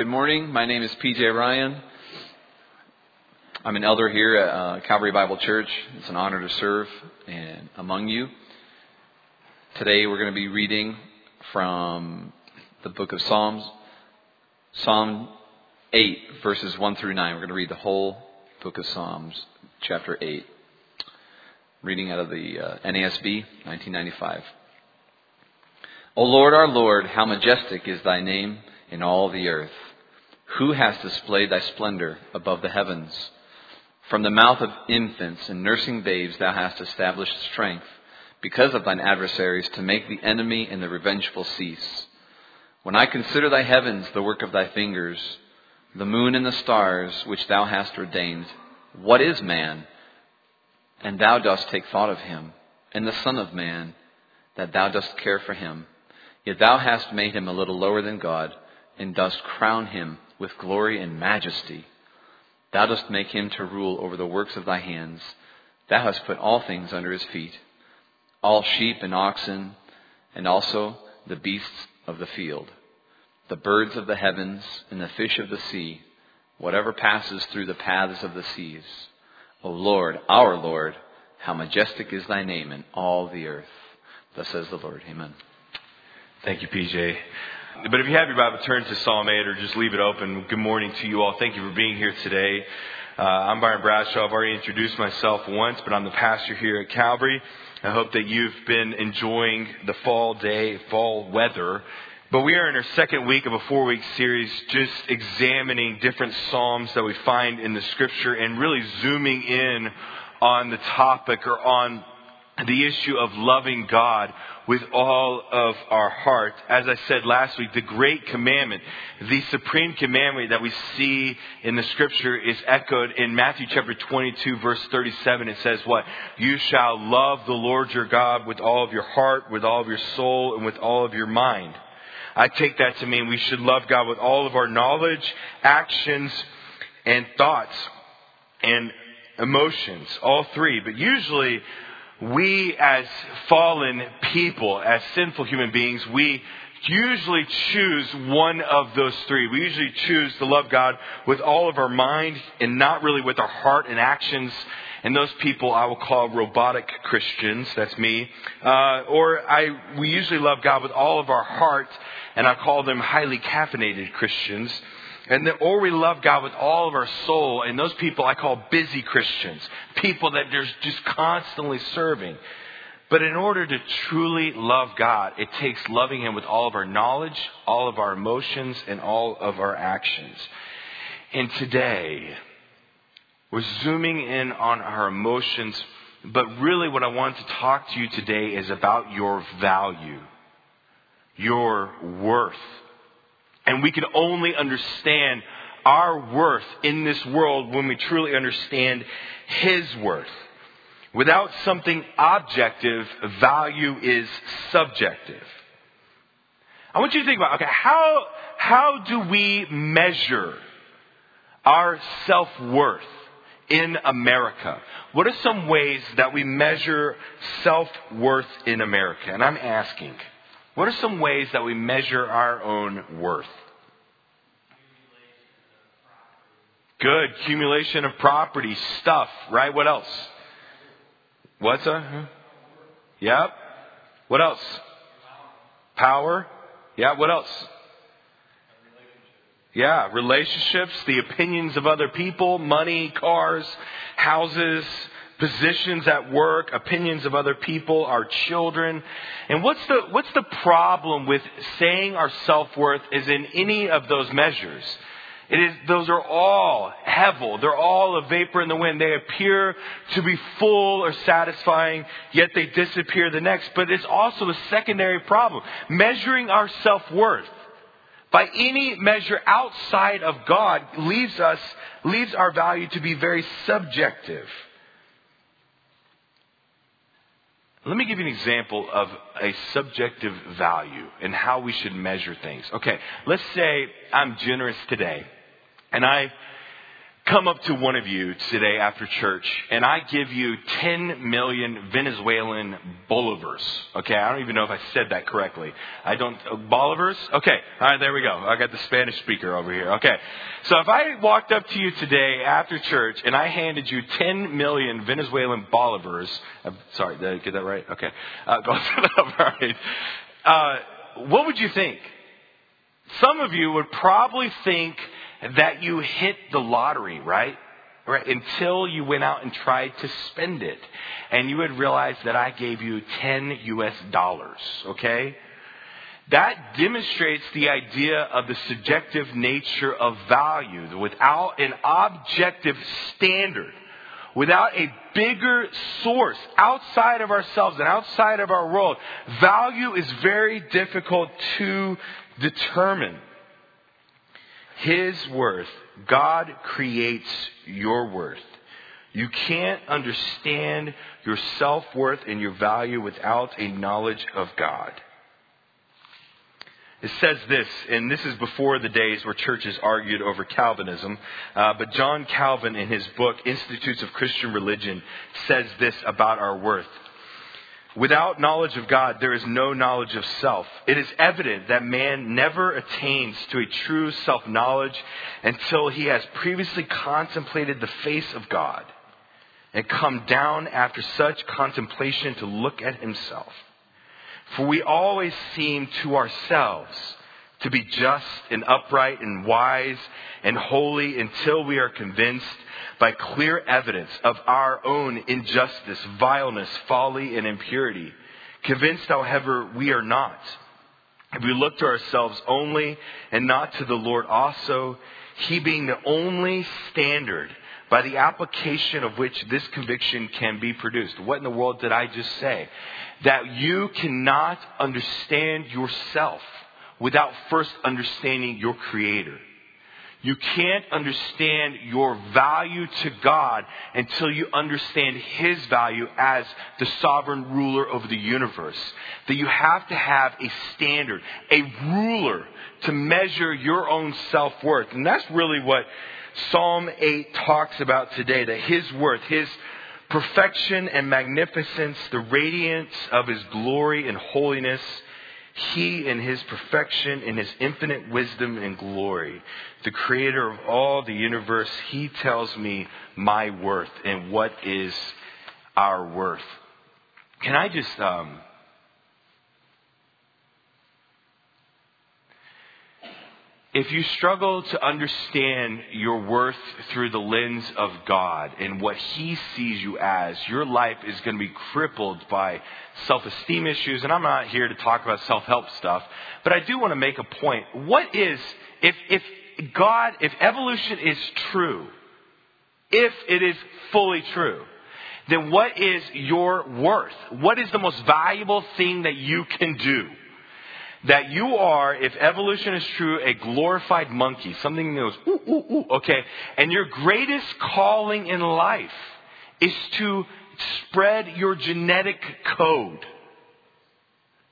Good morning. My name is PJ Ryan. I'm an elder here at uh, Calvary Bible Church. It's an honor to serve and among you. Today we're going to be reading from the book of Psalms, Psalm 8, verses 1 through 9. We're going to read the whole book of Psalms, chapter 8. Reading out of the uh, NASB, 1995. O Lord, our Lord, how majestic is thy name in all the earth. Who has displayed thy splendor above the heavens? From the mouth of infants and nursing babes thou hast established strength, because of thine adversaries, to make the enemy and the revengeful cease. When I consider thy heavens, the work of thy fingers, the moon and the stars which thou hast ordained, what is man? And thou dost take thought of him, and the Son of Man, that thou dost care for him. Yet thou hast made him a little lower than God, and dost crown him with glory and majesty. Thou dost make him to rule over the works of thy hands. Thou hast put all things under his feet, all sheep and oxen, and also the beasts of the field, the birds of the heavens, and the fish of the sea, whatever passes through the paths of the seas. O Lord, our Lord, how majestic is thy name in all the earth. Thus says the Lord. Amen. Thank you, PJ. But if you have your Bible, turn to Psalm 8 or just leave it open. Good morning to you all. Thank you for being here today. Uh, I'm Byron Bradshaw. I've already introduced myself once, but I'm the pastor here at Calvary. I hope that you've been enjoying the fall day, fall weather. But we are in our second week of a four week series just examining different Psalms that we find in the scripture and really zooming in on the topic or on the issue of loving God with all of our heart. As I said last week, the great commandment, the supreme commandment that we see in the scripture is echoed in Matthew chapter 22 verse 37. It says what? You shall love the Lord your God with all of your heart, with all of your soul, and with all of your mind. I take that to mean we should love God with all of our knowledge, actions, and thoughts, and emotions, all three. But usually, we as fallen people, as sinful human beings, we usually choose one of those three. We usually choose to love God with all of our mind and not really with our heart and actions. And those people I will call robotic Christians. That's me. Uh, or I, we usually love God with all of our heart, and I call them highly caffeinated Christians. And or we love God with all of our soul, and those people I call busy Christians, people that are just constantly serving. But in order to truly love God, it takes loving Him with all of our knowledge, all of our emotions, and all of our actions. And today, we're zooming in on our emotions, but really what I want to talk to you today is about your value, your worth and we can only understand our worth in this world when we truly understand His worth. Without something objective, value is subjective. I want you to think about, okay, how, how do we measure our self-worth in America? What are some ways that we measure self-worth in America? And I'm asking, what are some ways that we measure our own worth? Good. Accumulation of property, stuff, right? What else? What's a? Yep. What else? Power. Yeah. What else? Yeah. Relationships, the opinions of other people, money, cars, houses, positions at work, opinions of other people, our children. And what's the, what's the problem with saying our self-worth is in any of those measures? It is, those are all hevel. They're all a vapor in the wind. They appear to be full or satisfying, yet they disappear the next. But it's also a secondary problem. Measuring our self-worth by any measure outside of God leaves us, leaves our value to be very subjective. Let me give you an example of a subjective value and how we should measure things. Okay, let's say I'm generous today and I come up to one of you today after church and I give you 10 million Venezuelan bolivars. Okay, I don't even know if I said that correctly. I don't, uh, bolivars? Okay, alright, there we go. I got the Spanish speaker over here. Okay, so if I walked up to you today after church and I handed you 10 million Venezuelan bolivars, uh, sorry, did I get that right? Okay, uh, alright. Uh, what would you think? Some of you would probably think that you hit the lottery, right? Right, until you went out and tried to spend it. And you would realize that I gave you 10 US dollars, okay? That demonstrates the idea of the subjective nature of value. Without an objective standard, without a bigger source outside of ourselves and outside of our world, value is very difficult to determine. His worth, God creates your worth. You can't understand your self worth and your value without a knowledge of God. It says this, and this is before the days where churches argued over Calvinism, uh, but John Calvin, in his book Institutes of Christian Religion, says this about our worth. Without knowledge of God, there is no knowledge of self. It is evident that man never attains to a true self knowledge until he has previously contemplated the face of God and come down after such contemplation to look at himself. For we always seem to ourselves to be just and upright and wise and holy until we are convinced by clear evidence of our own injustice, vileness, folly, and impurity. Convinced, however, we are not. If we look to ourselves only and not to the Lord also, He being the only standard by the application of which this conviction can be produced. What in the world did I just say? That you cannot understand yourself without first understanding your Creator. You can't understand your value to God until you understand His value as the sovereign ruler of the universe. That you have to have a standard, a ruler to measure your own self-worth. And that's really what Psalm 8 talks about today, that His worth, His perfection and magnificence, the radiance of His glory and holiness, he, in His perfection, in His infinite wisdom and glory, the creator of all the universe, He tells me my worth and what is our worth. Can I just, um, if you struggle to understand your worth through the lens of God and what He sees you as, your life is going to be crippled by self esteem issues. And I'm not here to talk about self help stuff, but I do want to make a point. What is, if, if God, if evolution is true, if it is fully true, then what is your worth? What is the most valuable thing that you can do? That you are, if evolution is true, a glorified monkey, something that goes, ooh, ooh, ooh, okay. And your greatest calling in life is to spread your genetic code.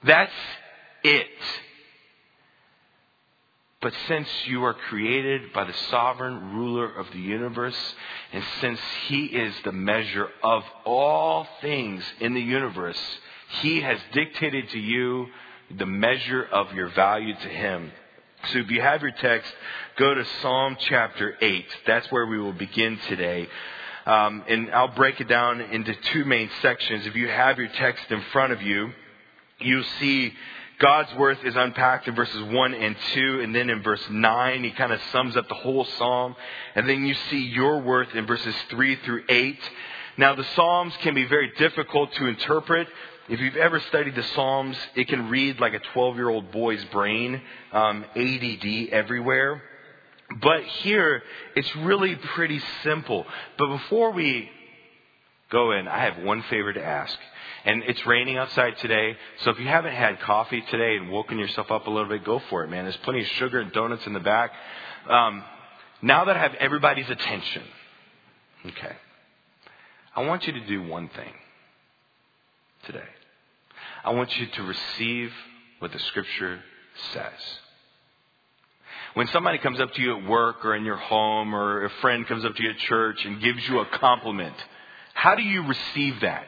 That's it. But since you are created by the sovereign ruler of the universe, and since He is the measure of all things in the universe, He has dictated to you the measure of your value to Him. So if you have your text, go to Psalm chapter 8. That's where we will begin today. Um, and I'll break it down into two main sections. If you have your text in front of you, you'll see God's worth is unpacked in verses 1 and 2, and then in verse 9, he kind of sums up the whole psalm. And then you see your worth in verses 3 through 8. Now, the Psalms can be very difficult to interpret if you've ever studied the Psalms, it can read like a 12 year old boy's brain, um, ADD everywhere. But here, it's really pretty simple. But before we go in, I have one favor to ask. And it's raining outside today, so if you haven't had coffee today and woken yourself up a little bit, go for it, man. There's plenty of sugar and donuts in the back. Um, now that I have everybody's attention, okay, I want you to do one thing today. I want you to receive what the scripture says. When somebody comes up to you at work or in your home or a friend comes up to you at church and gives you a compliment, how do you receive that?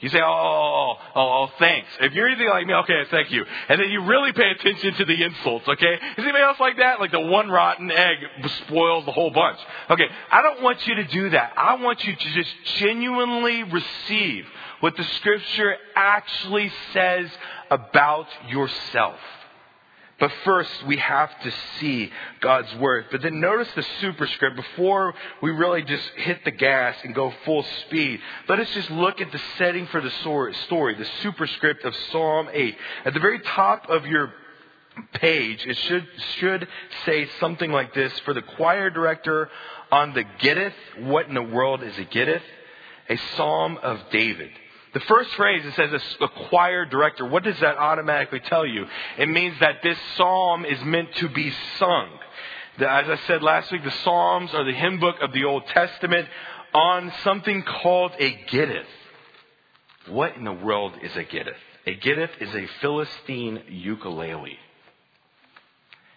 You say, oh, oh, oh, oh, thanks. If you're anything like me, okay, thank you. And then you really pay attention to the insults, okay? Is anybody else like that? Like the one rotten egg spoils the whole bunch. Okay, I don't want you to do that. I want you to just genuinely receive what the scripture actually says about yourself. But first, we have to see God's Word. But then notice the superscript before we really just hit the gas and go full speed. Let us just look at the setting for the story, the superscript of Psalm 8. At the very top of your page, it should, should say something like this For the choir director on the Gittith, what in the world is a Gittith? A psalm of David. The first phrase, it says a choir director. What does that automatically tell you? It means that this psalm is meant to be sung. As I said last week, the Psalms are the hymn book of the Old Testament on something called a gittith. What in the world is a gittith? A gittith is a Philistine ukulele.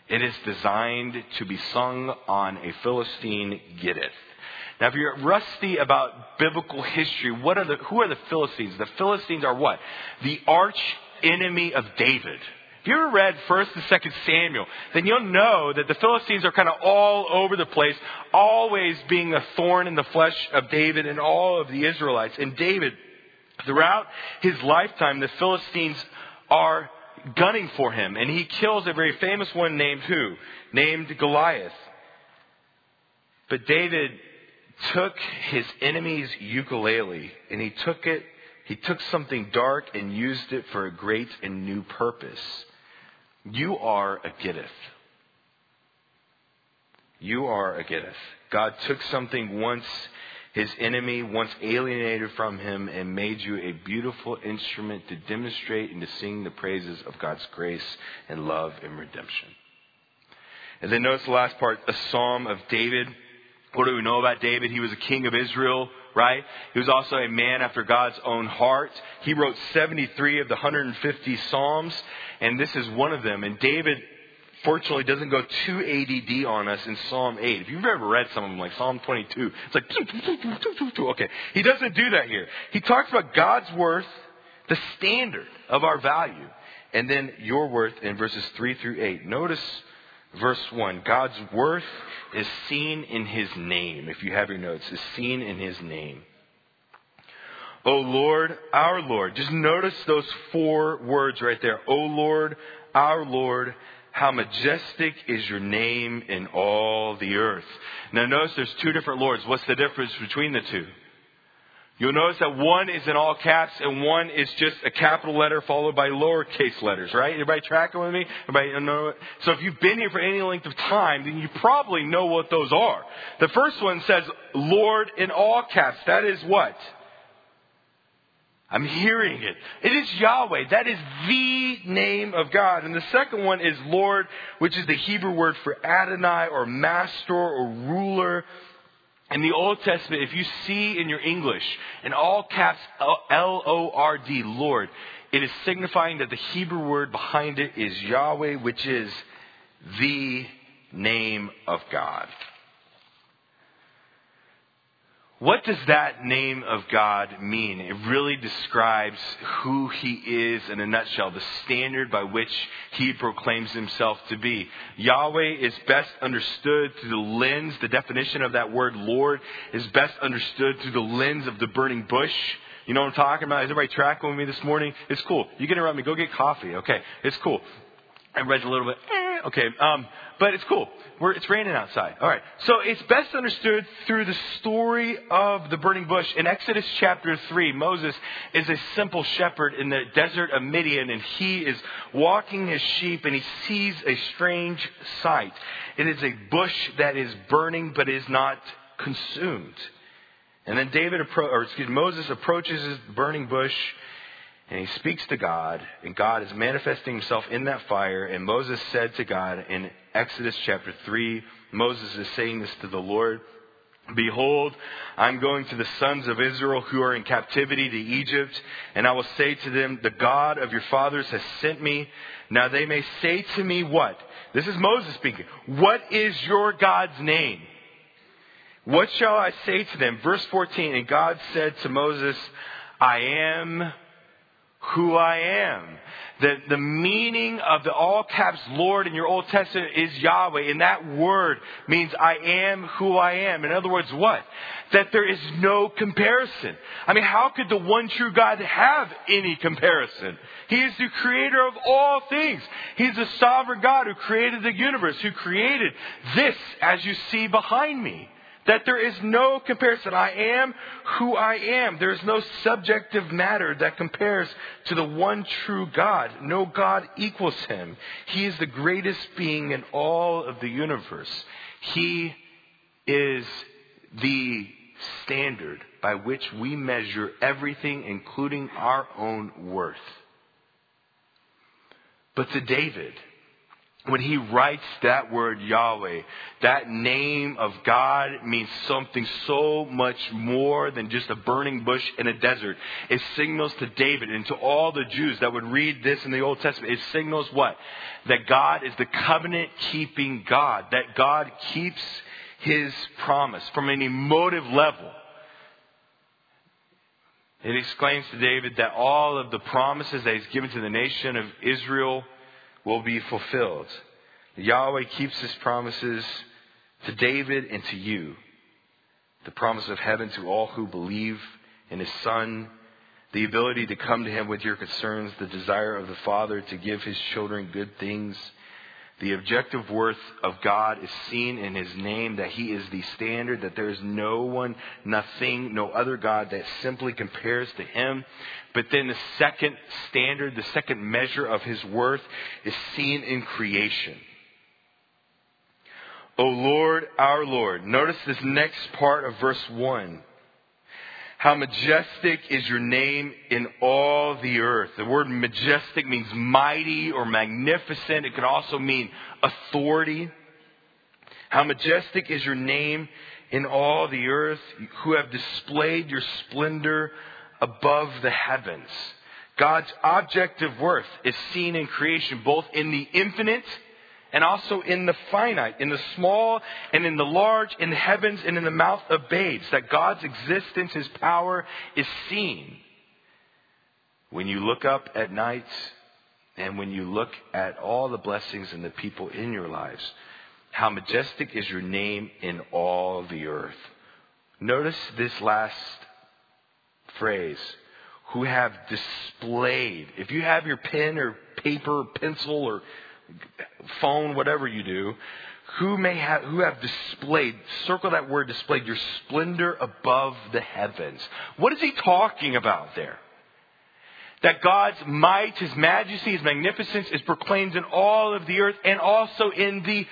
It is designed to be sung on a Philistine gittith. Now, if you're rusty about biblical history, what are the, who are the Philistines? The Philistines are what? The arch enemy of David. If you ever read 1st and 2nd Samuel, then you'll know that the Philistines are kind of all over the place, always being a thorn in the flesh of David and all of the Israelites. And David, throughout his lifetime, the Philistines are gunning for him. And he kills a very famous one named who? Named Goliath. But David took his enemy's ukulele and he took it, he took something dark and used it for a great and new purpose. You are a Gittith. You are a Gittith. God took something once his enemy, once alienated from him, and made you a beautiful instrument to demonstrate and to sing the praises of God's grace and love and redemption. And then notice the last part, a psalm of David. What do we know about David? He was a king of Israel, right? He was also a man after God's own heart. He wrote 73 of the 150 Psalms, and this is one of them. And David, fortunately, doesn't go too ADD on us in Psalm 8. If you've ever read some of them, like Psalm 22, it's like, okay. He doesn't do that here. He talks about God's worth, the standard of our value, and then your worth in verses 3 through 8. Notice verse 1. God's worth is seen in his name. If you have your notes, is seen in his name. O Lord, our Lord. Just notice those four words right there. O Lord, our Lord, how majestic is your name in all the earth. Now notice there's two different Lords. What's the difference between the two? You'll notice that one is in all caps and one is just a capital letter followed by lowercase letters, right? Everybody tracking with me? Everybody know? So if you've been here for any length of time, then you probably know what those are. The first one says Lord in all caps. That is what? I'm hearing it. It is Yahweh. That is the name of God. And the second one is Lord, which is the Hebrew word for Adonai or master or ruler. In the Old Testament, if you see in your English, in all caps, L O R D, Lord, it is signifying that the Hebrew word behind it is Yahweh, which is the name of God. What does that name of God mean? It really describes who He is in a nutshell, the standard by which He proclaims Himself to be. Yahweh is best understood through the lens, the definition of that word Lord is best understood through the lens of the burning bush. You know what I'm talking about? Is everybody tracking with me this morning? It's cool. You can interrupt me. Go get coffee. Okay. It's cool. I read a little bit. Eh, okay. Um, but it's cool. We're, it's raining outside. All right. So it's best understood through the story of the burning bush. In Exodus chapter 3, Moses is a simple shepherd in the desert of Midian, and he is walking his sheep, and he sees a strange sight. It is a bush that is burning but is not consumed. And then David, appro- or excuse Moses approaches the burning bush and he speaks to God, and God is manifesting himself in that fire. And Moses said to God in Exodus chapter 3, Moses is saying this to the Lord. Behold, I'm going to the sons of Israel who are in captivity to Egypt, and I will say to them, The God of your fathers has sent me. Now they may say to me, What? This is Moses speaking. What is your God's name? What shall I say to them? Verse 14, and God said to Moses, I am who I am. The, the meaning of the all caps Lord in your Old Testament is Yahweh, and that word means I am who I am. In other words, what? That there is no comparison. I mean, how could the one true God have any comparison? He is the creator of all things. He's the sovereign God who created the universe, who created this as you see behind me. That there is no comparison. I am who I am. There is no subjective matter that compares to the one true God. No God equals him. He is the greatest being in all of the universe. He is the standard by which we measure everything, including our own worth. But to David, when he writes that word Yahweh, that name of God means something so much more than just a burning bush in a desert. It signals to David and to all the Jews that would read this in the Old Testament, it signals what? That God is the covenant keeping God, that God keeps his promise from an emotive level. It exclaims to David that all of the promises that he's given to the nation of Israel will be fulfilled. Yahweh keeps his promises to David and to you. The promise of heaven to all who believe in his son, the ability to come to him with your concerns, the desire of the Father to give his children good things the objective worth of God is seen in His name, that He is the standard, that there is no one, nothing, no other God that simply compares to Him. But then the second standard, the second measure of His worth is seen in creation. O Lord, our Lord. Notice this next part of verse 1. How majestic is your name in all the earth. The word majestic means mighty or magnificent. It can also mean authority. How majestic is your name in all the earth, who have displayed your splendor above the heavens. God's objective worth is seen in creation, both in the infinite and also in the finite, in the small and in the large, in the heavens and in the mouth of babes, that God's existence, His power is seen. When you look up at night and when you look at all the blessings and the people in your lives, how majestic is your name in all the earth. Notice this last phrase who have displayed. If you have your pen or paper or pencil or phone, whatever you do, who may have, who have displayed, circle that word displayed, your splendor above the heavens. What is he talking about there? That God's might, His majesty, His magnificence is proclaimed in all of the earth and also in the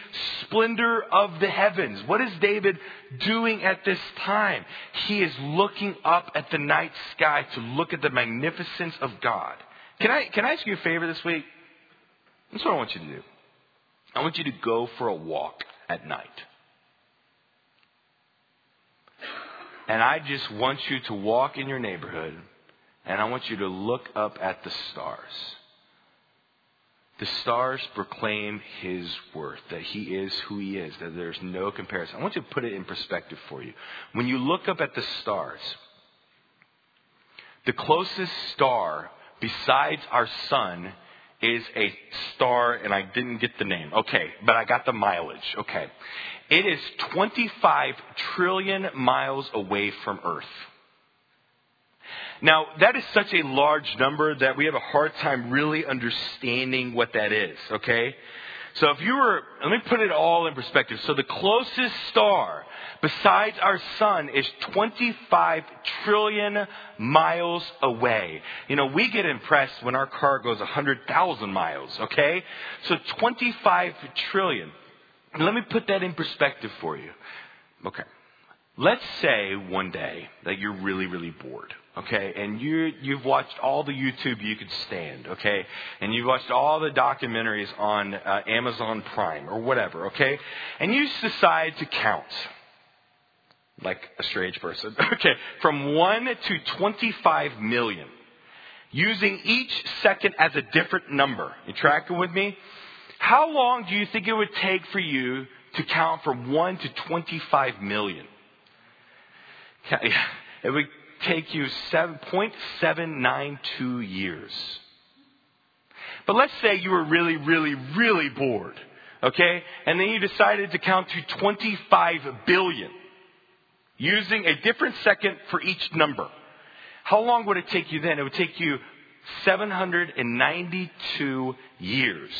splendor of the heavens. What is David doing at this time? He is looking up at the night sky to look at the magnificence of God. Can I, can I ask you a favor this week? That's what I want you to do. I want you to go for a walk at night. And I just want you to walk in your neighborhood and I want you to look up at the stars. The stars proclaim his worth, that he is who he is, that there's no comparison. I want you to put it in perspective for you. When you look up at the stars, the closest star besides our sun is a star, and I didn't get the name. Okay, but I got the mileage. Okay. It is 25 trillion miles away from Earth. Now, that is such a large number that we have a hard time really understanding what that is, okay? So if you were, let me put it all in perspective. So the closest star besides our sun is 25 trillion miles away. You know, we get impressed when our car goes 100,000 miles, okay? So 25 trillion. Let me put that in perspective for you. Okay. Let's say one day that you're really, really bored okay, and you you've watched all the YouTube you could stand, okay, and you've watched all the documentaries on uh, Amazon Prime or whatever, okay, and you decide to count. like a strange person. Okay, from 1 to 25 million. Using each second as a different number. You tracking with me? How long do you think it would take for you to count from 1 to 25 million? It would take you 7.792 years. But let's say you were really, really, really bored. Okay? And then you decided to count to 25 billion using a different second for each number. How long would it take you then? It would take you 792 years.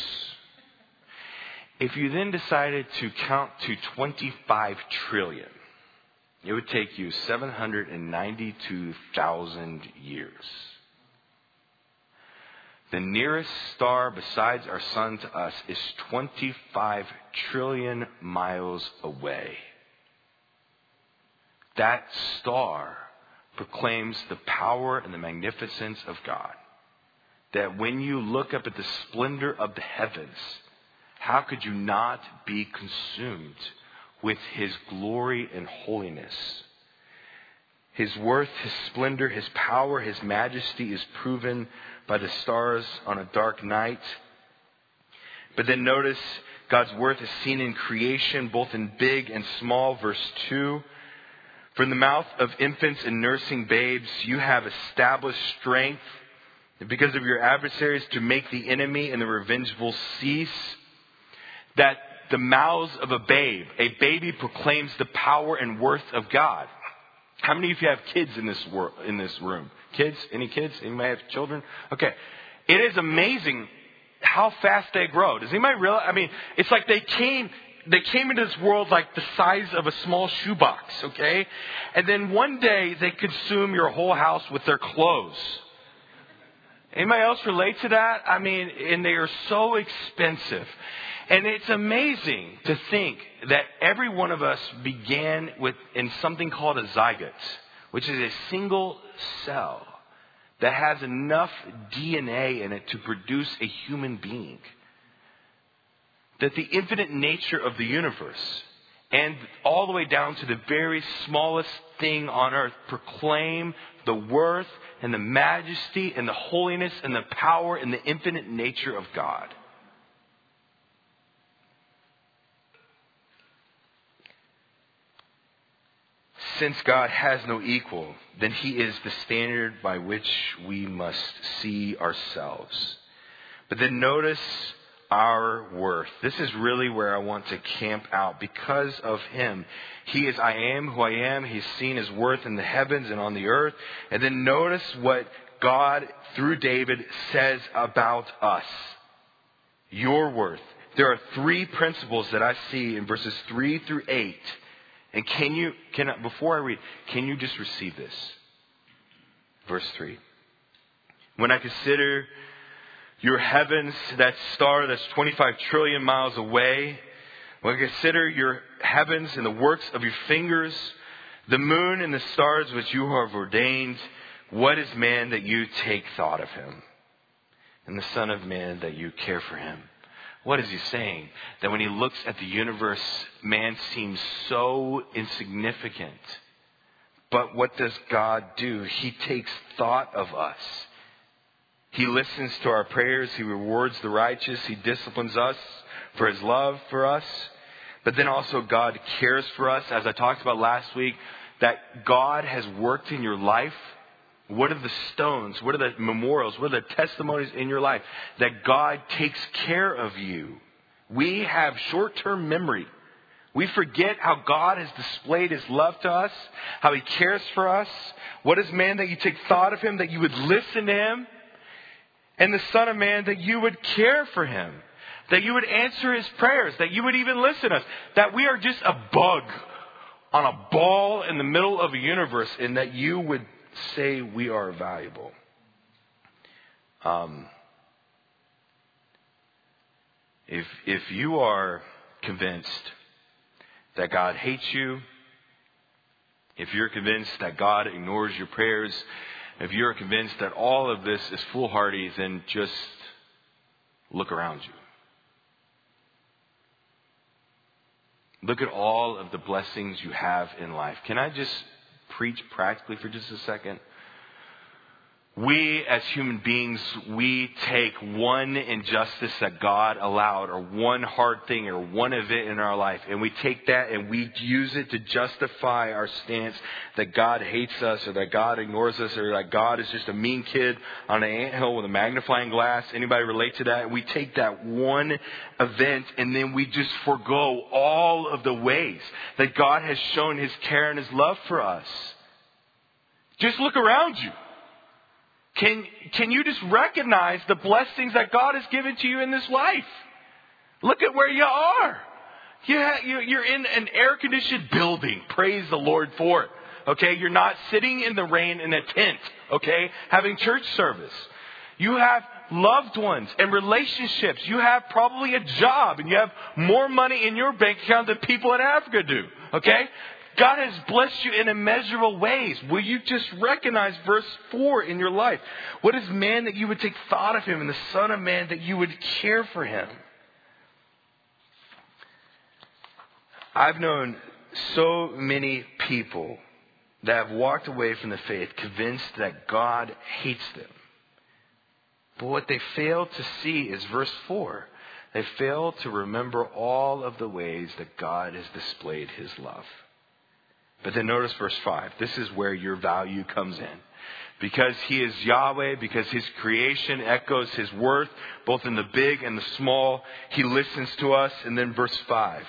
If you then decided to count to 25 trillion, it would take you 792,000 years. The nearest star besides our sun to us is 25 trillion miles away. That star proclaims the power and the magnificence of God. That when you look up at the splendor of the heavens, how could you not be consumed with his glory and holiness? His worth, his splendor, his power, his majesty is proven by the stars on a dark night. But then notice God's worth is seen in creation, both in big and small. Verse 2 From the mouth of infants and nursing babes, you have established strength because of your adversaries to make the enemy and the revengeful cease. That the mouths of a babe, a baby proclaims the power and worth of God. How many of you have kids in this world, in this room? Kids? Any kids? Anybody have children? Okay. It is amazing how fast they grow. Does anybody realize? I mean, it's like they came, they came into this world like the size of a small shoebox, okay? And then one day they consume your whole house with their clothes. Anybody else relate to that? I mean, and they are so expensive. And it's amazing to think that every one of us began with in something called a zygote, which is a single cell that has enough DNA in it to produce a human being. That the infinite nature of the universe and all the way down to the very smallest thing on earth proclaim the worth and the majesty and the holiness and the power and the infinite nature of God. Since God has no equal, then He is the standard by which we must see ourselves. But then notice our worth. This is really where I want to camp out because of Him. He is I am who I am. He's seen His worth in the heavens and on the earth. And then notice what God, through David, says about us. Your worth. There are three principles that I see in verses 3 through 8 and can you, can before I read, can you just receive this? Verse 3. When I consider your heavens, that star that's 25 trillion miles away, when I consider your heavens and the works of your fingers, the moon and the stars which you have ordained, what is man that you take thought of him? And the Son of Man that you care for him? What is he saying? That when he looks at the universe, man seems so insignificant. But what does God do? He takes thought of us. He listens to our prayers. He rewards the righteous. He disciplines us for his love for us. But then also God cares for us. As I talked about last week, that God has worked in your life what are the stones? What are the memorials? What are the testimonies in your life that God takes care of you? We have short term memory. We forget how God has displayed his love to us, how he cares for us. What is man that you take thought of him, that you would listen to him? And the Son of Man that you would care for him, that you would answer his prayers, that you would even listen to us, that we are just a bug on a ball in the middle of a universe, and that you would say we are valuable. Um, if, if you are convinced that God hates you, if you're convinced that God ignores your prayers, if you're convinced that all of this is foolhardy, then just look around you. Look at all of the blessings you have in life. Can I just preach practically for just a second? We as human beings, we take one injustice that God allowed or one hard thing or one event in our life and we take that and we use it to justify our stance that God hates us or that God ignores us or that God is just a mean kid on an anthill with a magnifying glass. Anybody relate to that? We take that one event and then we just forego all of the ways that God has shown his care and his love for us. Just look around you. Can, can you just recognize the blessings that God has given to you in this life? Look at where you are. You you're in an air conditioned building. Praise the Lord for it. Okay? You're not sitting in the rain in a tent. Okay? Having church service. You have loved ones and relationships. You have probably a job and you have more money in your bank account than people in Africa do. Okay? God has blessed you in immeasurable ways. Will you just recognize verse 4 in your life? What is man that you would take thought of him, and the Son of Man that you would care for him? I've known so many people that have walked away from the faith convinced that God hates them. But what they fail to see is verse 4. They fail to remember all of the ways that God has displayed his love. But then notice verse 5. This is where your value comes in. Because he is Yahweh, because his creation echoes his worth, both in the big and the small, he listens to us. And then verse 5.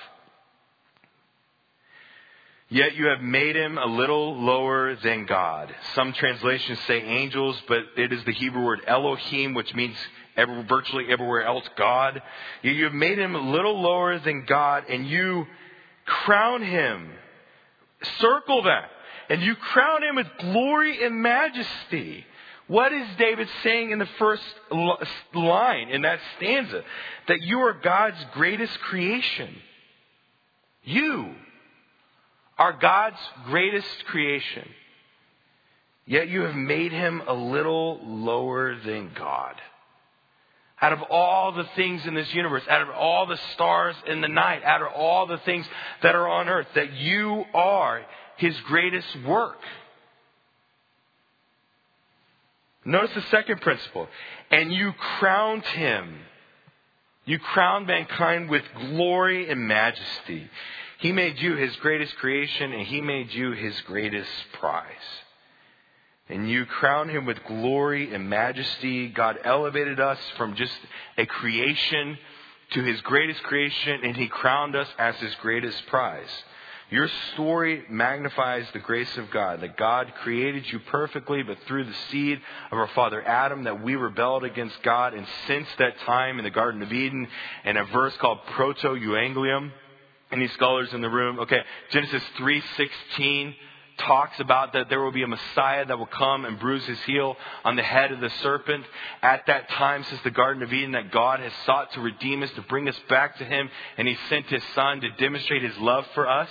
Yet you have made him a little lower than God. Some translations say angels, but it is the Hebrew word Elohim, which means every, virtually everywhere else God. You have made him a little lower than God, and you crown him Circle that. And you crown him with glory and majesty. What is David saying in the first line in that stanza? That you are God's greatest creation. You are God's greatest creation. Yet you have made him a little lower than God out of all the things in this universe, out of all the stars in the night, out of all the things that are on earth, that you are his greatest work. Notice the second principle. And you crowned him. You crowned mankind with glory and majesty. He made you his greatest creation and he made you his greatest prize and you crown him with glory and majesty. God elevated us from just a creation to his greatest creation, and he crowned us as his greatest prize. Your story magnifies the grace of God, that God created you perfectly, but through the seed of our father Adam, that we rebelled against God. And since that time in the Garden of Eden, in a verse called Proto Evangelium, any scholars in the room? Okay, Genesis 3:16 talks about that there will be a Messiah that will come and bruise his heel on the head of the serpent. At that time, since the Garden of Eden, that God has sought to redeem us, to bring us back to him, and he sent his son to demonstrate his love for us.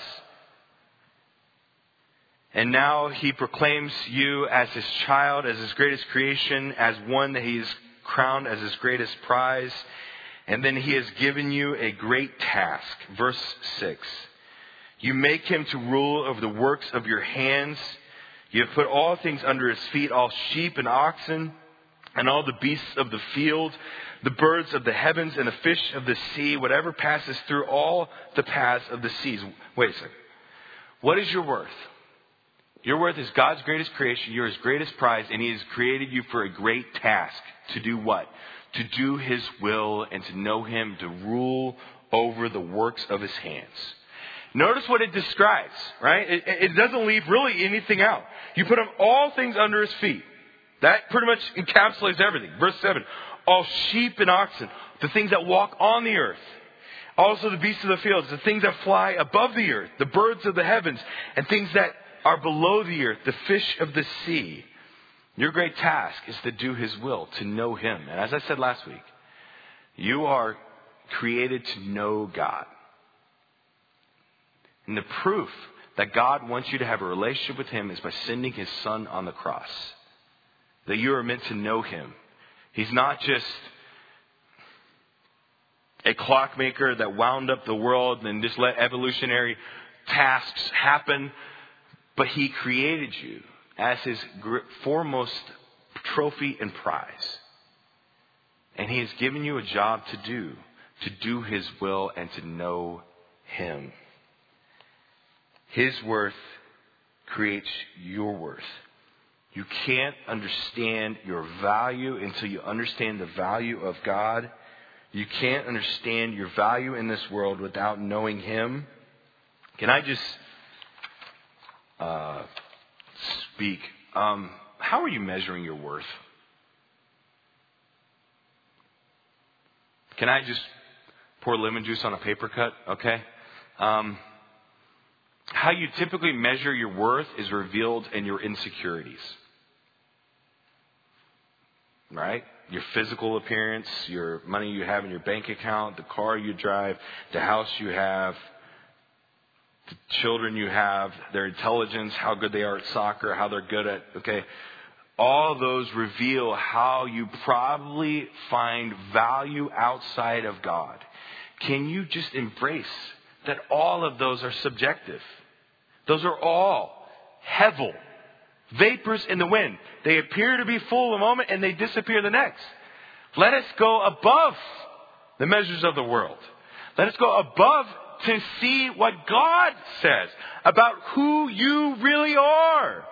And now he proclaims you as his child, as his greatest creation, as one that he has crowned as his greatest prize. And then he has given you a great task. Verse 6. You make him to rule over the works of your hands. You have put all things under his feet, all sheep and oxen, and all the beasts of the field, the birds of the heavens, and the fish of the sea, whatever passes through all the paths of the seas. Wait a second. What is your worth? Your worth is God's greatest creation. You're his greatest prize, and he has created you for a great task. To do what? To do his will and to know him, to rule over the works of his hands. Notice what it describes, right? It, it, doesn't leave really anything out. You put him all things under his feet. That pretty much encapsulates everything. Verse 7 all sheep and oxen, the things that walk on the earth. Also the beasts of the fields, the things that fly above the earth, the birds of the heavens, and things that are below the earth, the fish of the sea. Your great task is to do his will, to know him. And as I said last week, you are created to know God. And the proof that God wants you to have a relationship with Him is by sending His Son on the cross. That you are meant to know Him. He's not just a clockmaker that wound up the world and just let evolutionary tasks happen. But he created you as his foremost trophy and prize. And he has given you a job to do, to do his will and to know him. His worth creates your worth. You can't understand your value until you understand the value of God. You can't understand your value in this world without knowing Him. Can I just uh, speak? Um, how are you measuring your worth? Can I just pour lemon juice on a paper cut? Okay. Um, how you typically measure your worth is revealed in your insecurities. Right? Your physical appearance, your money you have in your bank account, the car you drive, the house you have, the children you have, their intelligence, how good they are at soccer, how they're good at, okay? All those reveal how you probably find value outside of God. Can you just embrace that all of those are subjective? Those are all hevel, vapors in the wind. They appear to be full a moment and they disappear the next. Let us go above the measures of the world. Let us go above to see what God says about who you really are.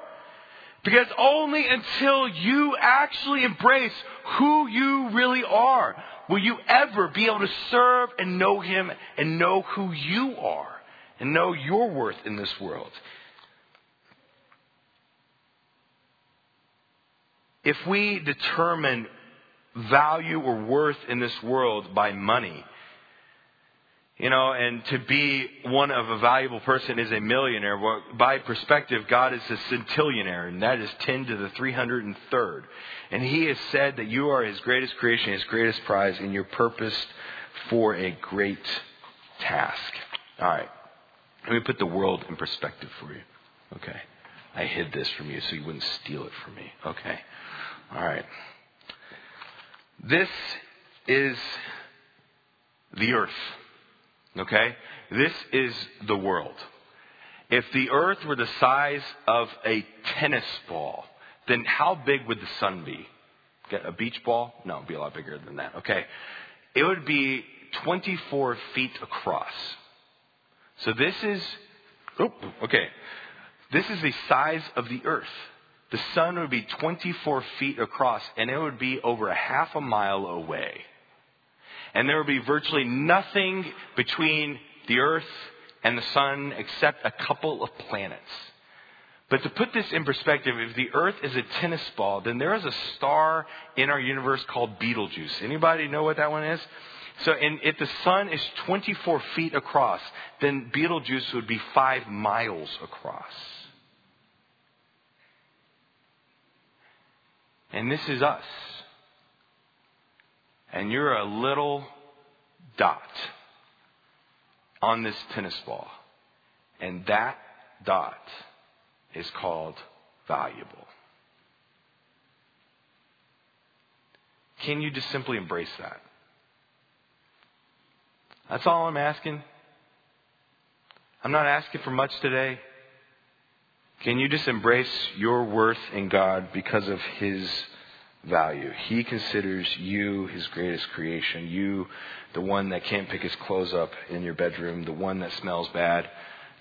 Because only until you actually embrace who you really are will you ever be able to serve and know Him and know who you are and know your worth in this world. If we determine value or worth in this world by money, you know, and to be one of a valuable person is a millionaire. Well, by perspective, God is a centillionaire, and that is 10 to the 303rd. And He has said that you are His greatest creation, His greatest prize, and you're purposed for a great task. All right. Let me put the world in perspective for you. Okay. I hid this from you so you wouldn't steal it from me. Okay. All right. This is the earth. Okay? This is the world. If the earth were the size of a tennis ball, then how big would the sun be? Get a beach ball? No, it'd be a lot bigger than that. Okay. It would be 24 feet across. So this is, oh, okay. This is the size of the earth. The sun would be 24 feet across and it would be over a half a mile away and there would be virtually nothing between the earth and the sun except a couple of planets. But to put this in perspective, if the earth is a tennis ball, then there is a star in our universe called Betelgeuse. Anybody know what that one is? So and if the sun is 24 feet across, then Betelgeuse would be five miles across. And this is us and you're a little dot on this tennis ball. And that dot is called valuable. Can you just simply embrace that? That's all I'm asking. I'm not asking for much today. Can you just embrace your worth in God because of His value. He considers you his greatest creation. You, the one that can't pick his clothes up in your bedroom, the one that smells bad,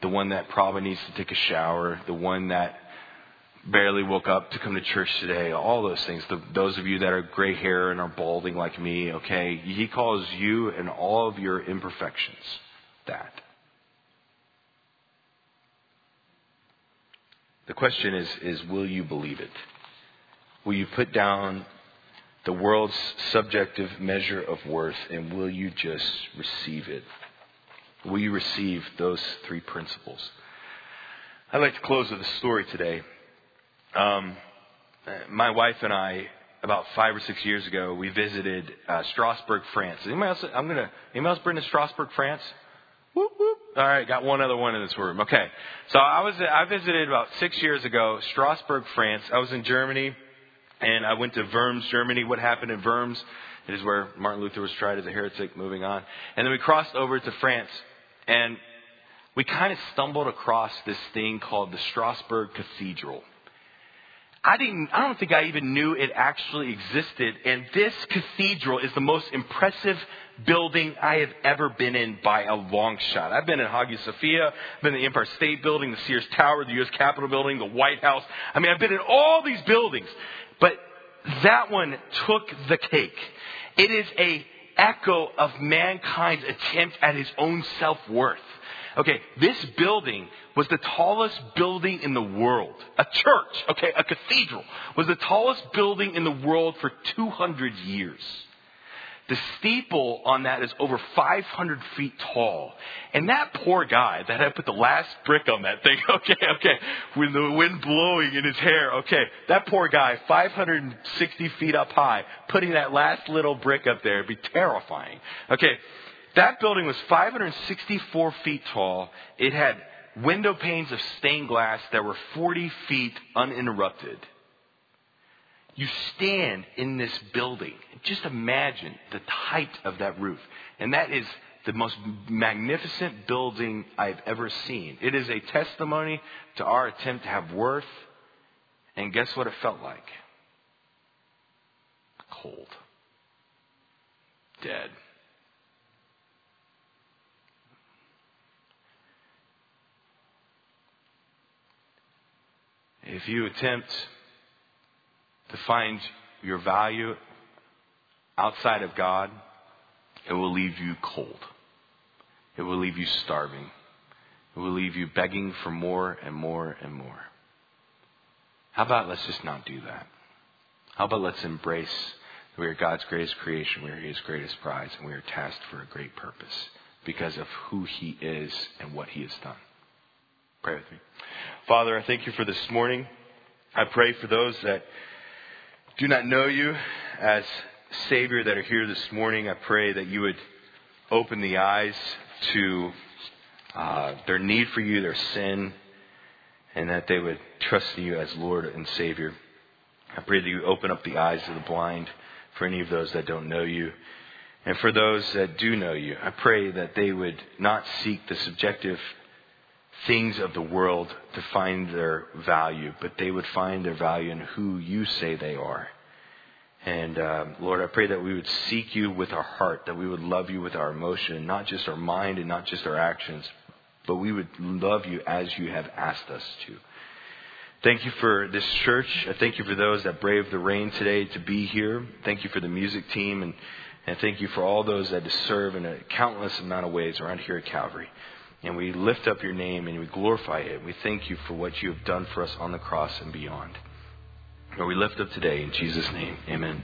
the one that probably needs to take a shower, the one that barely woke up to come to church today, all those things. The, those of you that are gray hair and are balding like me, okay, he calls you and all of your imperfections that. The question is, is will you believe it? Will you put down the world's subjective measure of worth and will you just receive it? Will you receive those three principles? I'd like to close with a story today. Um, my wife and I, about five or six years ago, we visited uh, Strasbourg, France. Anybody else? I'm gonna. Anybody else been to Strasbourg, France? Whoop whoop. All right, got one other one in this room. Okay, so I was I visited about six years ago, Strasbourg, France. I was in Germany and I went to Worms, Germany. What happened in Worms? It is where Martin Luther was tried as a heretic, moving on. And then we crossed over to France, and we kind of stumbled across this thing called the Strasbourg Cathedral. I didn't, I don't think I even knew it actually existed. And this cathedral is the most impressive building I have ever been in by a long shot. I've been in Hagia Sophia, been in the Empire State Building, the Sears Tower, the U.S. Capitol Building, the White House. I mean, I've been in all these buildings. But that one took the cake. It is a echo of mankind's attempt at his own self-worth. Okay, this building was the tallest building in the world. A church, okay, a cathedral, was the tallest building in the world for 200 years. The steeple on that is over 500 feet tall. And that poor guy that had put the last brick on that thing, okay, okay, with the wind blowing in his hair, okay, that poor guy, 560 feet up high, putting that last little brick up there would be terrifying. Okay, that building was 564 feet tall. It had window panes of stained glass that were 40 feet uninterrupted. You stand in this building. Just imagine the height of that roof. And that is the most magnificent building I've ever seen. It is a testimony to our attempt to have worth. And guess what it felt like? Cold. Dead. If you attempt to find your value outside of God, it will leave you cold. It will leave you starving. It will leave you begging for more and more and more. How about let's just not do that? How about let's embrace that we are God's greatest creation, we are His greatest prize, and we are tasked for a great purpose because of who He is and what He has done. Pray with me. Father, I thank you for this morning. I pray for those that do not know you as Savior that are here this morning. I pray that you would open the eyes to uh, their need for you, their sin, and that they would trust in you as Lord and Savior. I pray that you open up the eyes of the blind for any of those that don't know you. And for those that do know you, I pray that they would not seek the subjective things of the world to find their value, but they would find their value in who you say they are. And um, Lord, I pray that we would seek you with our heart, that we would love you with our emotion, not just our mind and not just our actions, but we would love you as you have asked us to. Thank you for this church. I thank you for those that braved the rain today to be here. Thank you for the music team, and, and thank you for all those that serve in a countless amount of ways around here at Calvary. And we lift up your name and we glorify it. We thank you for what you have done for us on the cross and beyond. Lord, we lift up today in Jesus' name. Amen.